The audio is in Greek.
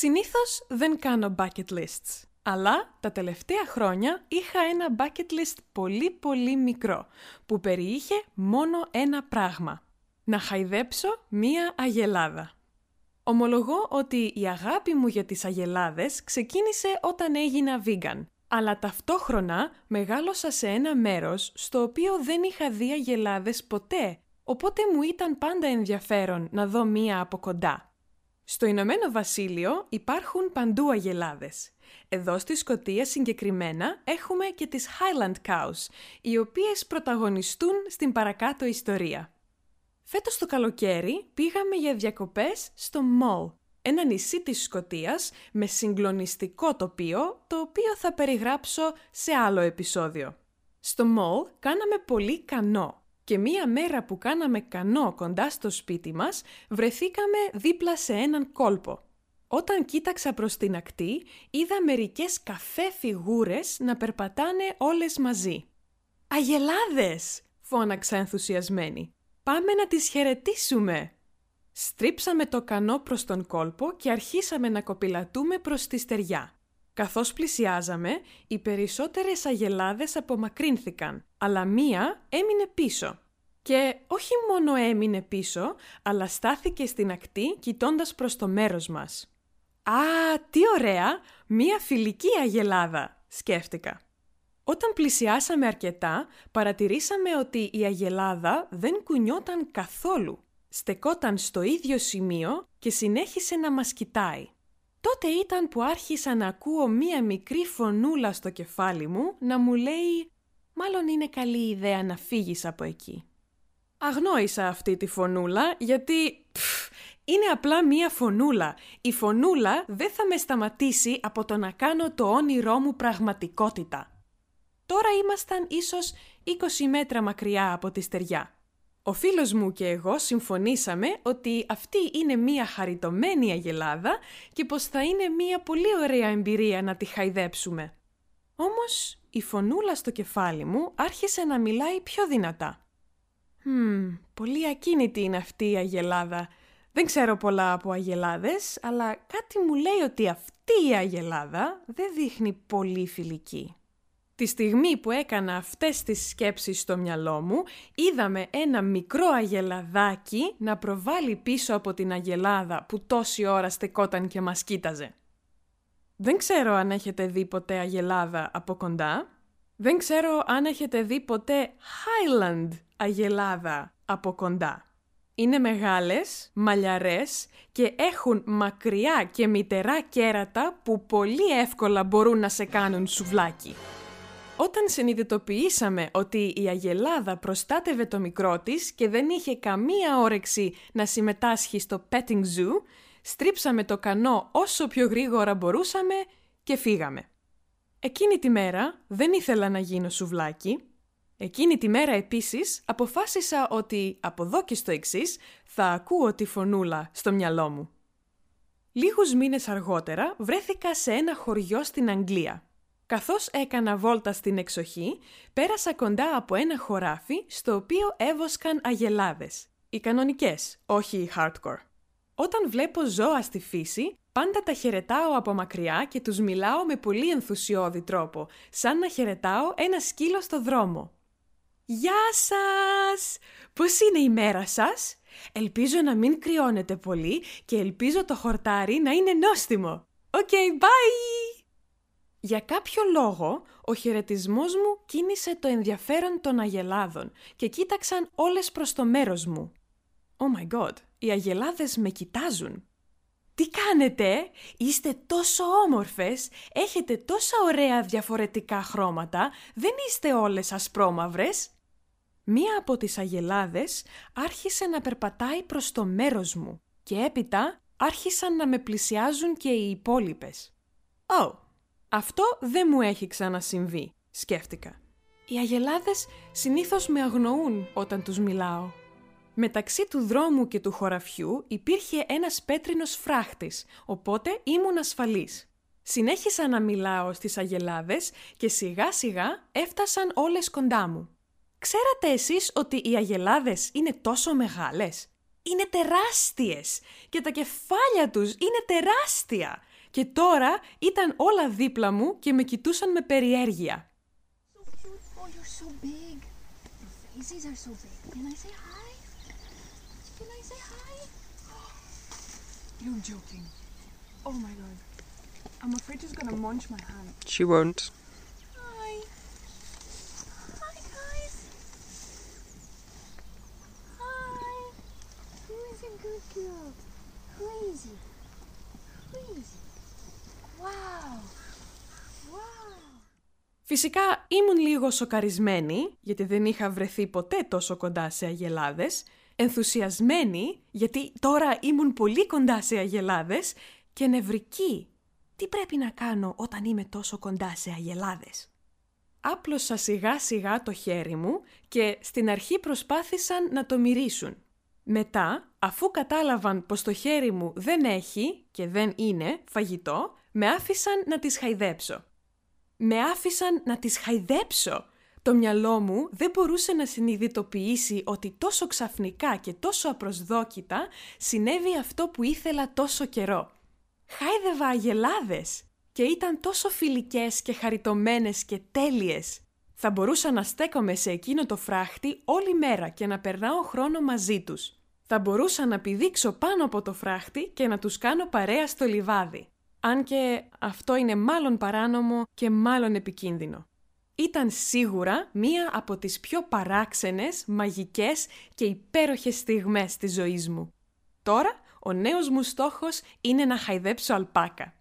Συνήθως δεν κάνω bucket lists, αλλά τα τελευταία χρόνια είχα ένα bucket list πολύ πολύ μικρό, που περιείχε μόνο ένα πράγμα. Να χαϊδέψω μία αγελάδα. Ομολογώ ότι η αγάπη μου για τις αγελάδες ξεκίνησε όταν έγινα vegan, αλλά ταυτόχρονα μεγάλωσα σε ένα μέρος στο οποίο δεν είχα δει αγελάδες ποτέ, οπότε μου ήταν πάντα ενδιαφέρον να δω μία από κοντά. Στο Ηνωμένο Βασίλειο υπάρχουν παντού αγελάδες. Εδώ στη Σκοτία συγκεκριμένα έχουμε και τις Highland Cows, οι οποίες πρωταγωνιστούν στην παρακάτω ιστορία. Φέτος το καλοκαίρι πήγαμε για διακοπές στο Mall, ένα νησί της Σκοτίας με συγκλονιστικό τοπίο, το οποίο θα περιγράψω σε άλλο επεισόδιο. Στο Mall κάναμε πολύ κανό, και μία μέρα που κάναμε κανό κοντά στο σπίτι μας, βρεθήκαμε δίπλα σε έναν κόλπο. Όταν κοίταξα προς την ακτή, είδα μερικές καφέ φιγούρες να περπατάνε όλες μαζί. «Αγελάδες!» φώναξα ενθουσιασμένη. «Πάμε να τις χαιρετήσουμε!» Στρίψαμε το κανό προς τον κόλπο και αρχίσαμε να κοπηλατούμε προς τη στεριά. Καθώς πλησιάζαμε, οι περισσότερες αγελάδες απομακρύνθηκαν, αλλά μία έμεινε πίσω. Και όχι μόνο έμεινε πίσω, αλλά στάθηκε στην ακτή κοιτώντας προς το μέρος μας. «Α, τι ωραία! Μία φιλική αγελάδα!» σκέφτηκα. Όταν πλησιάσαμε αρκετά, παρατηρήσαμε ότι η αγελάδα δεν κουνιόταν καθόλου. Στεκόταν στο ίδιο σημείο και συνέχισε να μας κοιτάει. Τότε ήταν που άρχισα να ακούω μία μικρή φωνούλα στο κεφάλι μου να μου λέει «Μάλλον είναι καλή ιδέα να φύγεις από εκεί». Αγνόησα αυτή τη φωνούλα γιατί είναι απλά μία φωνούλα. Η φωνούλα δεν θα με σταματήσει από το να κάνω το όνειρό μου πραγματικότητα. Τώρα ήμασταν ίσως 20 μέτρα μακριά από τη στεριά. Ο φίλος μου και εγώ συμφωνήσαμε ότι αυτή είναι μία χαριτωμένη αγελάδα και πως θα είναι μία πολύ ωραία εμπειρία να τη χαϊδέψουμε. Όμως η φωνούλα στο κεφάλι μου άρχισε να μιλάει πιο δυνατά. «Χμ, πολύ ακίνητη είναι αυτή η αγελάδα. Δεν ξέρω πολλά από αγελάδες, αλλά κάτι μου λέει ότι αυτή η αγελάδα δεν δείχνει πολύ φιλική». Τη στιγμή που έκανα αυτές τις σκέψεις στο μυαλό μου, είδαμε ένα μικρό αγελαδάκι να προβάλλει πίσω από την αγελάδα που τόση ώρα στεκόταν και μας κοίταζε. Δεν ξέρω αν έχετε δει ποτέ αγελάδα από κοντά. Δεν ξέρω αν έχετε δει ποτέ Highland αγελάδα από κοντά. Είναι μεγάλες, μαλλιαρές και έχουν μακριά και μητερά κέρατα που πολύ εύκολα μπορούν να σε κάνουν σουβλάκι. Όταν συνειδητοποιήσαμε ότι η Αγελάδα προστάτευε το μικρό της και δεν είχε καμία όρεξη να συμμετάσχει στο petting zoo, στρίψαμε το κανό όσο πιο γρήγορα μπορούσαμε και φύγαμε. Εκείνη τη μέρα δεν ήθελα να γίνω σουβλάκι. Εκείνη τη μέρα επίσης αποφάσισα ότι από εδώ και στο εξής θα ακούω τη φωνούλα στο μυαλό μου. Λίγους μήνες αργότερα βρέθηκα σε ένα χωριό στην Αγγλία Καθώς έκανα βόλτα στην εξοχή, πέρασα κοντά από ένα χωράφι στο οποίο έβοσκαν αγελάδες. Οι κανονικές, όχι οι hardcore. Όταν βλέπω ζώα στη φύση, πάντα τα χαιρετάω από μακριά και τους μιλάω με πολύ ενθουσιώδη τρόπο, σαν να χαιρετάω ένα σκύλο στο δρόμο. «Γεια σας! Πώς είναι η μέρα σας; Ελπίζω να μην κρυώνετε πολύ και ελπίζω το χορτάρι να είναι νόστιμο. OK, okay, bye!» Για κάποιο λόγο, ο χαιρετισμός μου κίνησε το ενδιαφέρον των αγελάδων και κοίταξαν όλες προς το μέρος μου. Oh my god, οι αγελάδες με κοιτάζουν. Τι κάνετε, είστε τόσο όμορφες, έχετε τόσα ωραία διαφορετικά χρώματα, δεν είστε όλες ασπρόμαυρες. Μία από τις αγελάδες άρχισε να περπατάει προς το μέρος μου και έπειτα άρχισαν να με πλησιάζουν και οι υπόλοιπες. «Oh, αυτό δεν μου έχει ξανασυμβεί, σκέφτηκα. Οι αγελάδες συνήθως με αγνοούν όταν τους μιλάω. Μεταξύ του δρόμου και του χωραφιού υπήρχε ένας πέτρινος φράχτης, οπότε ήμουν ασφαλής. Συνέχισα να μιλάω στις αγελάδες και σιγά σιγά έφτασαν όλες κοντά μου. Ξέρατε εσείς ότι οι αγελάδες είναι τόσο μεγάλες; Είναι τεράστιες και τα κεφάλια τους είναι τεράστια και τώρα ήταν όλα δίπλα μου και με κοιτούσαν με περιέργεια. Φυσικά ήμουν λίγο σοκαρισμένη, γιατί δεν είχα βρεθεί ποτέ τόσο κοντά σε αγελάδες, ενθουσιασμένη, γιατί τώρα ήμουν πολύ κοντά σε αγελάδες και νευρική. Τι πρέπει να κάνω όταν είμαι τόσο κοντά σε αγελάδες; Άπλωσα σιγά σιγά το χέρι μου και στην αρχή προσπάθησαν να το μυρίσουν. Μετά, αφού κατάλαβαν πως το χέρι μου δεν έχει και δεν είναι φαγητό, με άφησαν να τις χαϊδέψω. Με άφησαν να τις χαϊδέψω. Το μυαλό μου δεν μπορούσε να συνειδητοποιήσει ότι τόσο ξαφνικά και τόσο απροσδόκητα συνέβη αυτό που ήθελα τόσο καιρό. Χάιδευα αγελάδες και ήταν τόσο φιλικές και χαριτωμένες και τέλειες. Θα μπορούσα να στέκομαι σε εκείνο το φράχτη όλη μέρα και να περνάω χρόνο μαζί τους. Θα μπορούσα να πηδήξω πάνω από το φράχτη και να τους κάνω παρέα στο λιβάδι. Αν και αυτό είναι μάλλον παράνομο και μάλλον επικίνδυνο. Ήταν σίγουρα μία από τις πιο παράξενες, μαγικές και υπέροχες στιγμές της ζωής μου. Τώρα, ο νέος μου στόχος είναι να χαϊδέψω αλπάκα.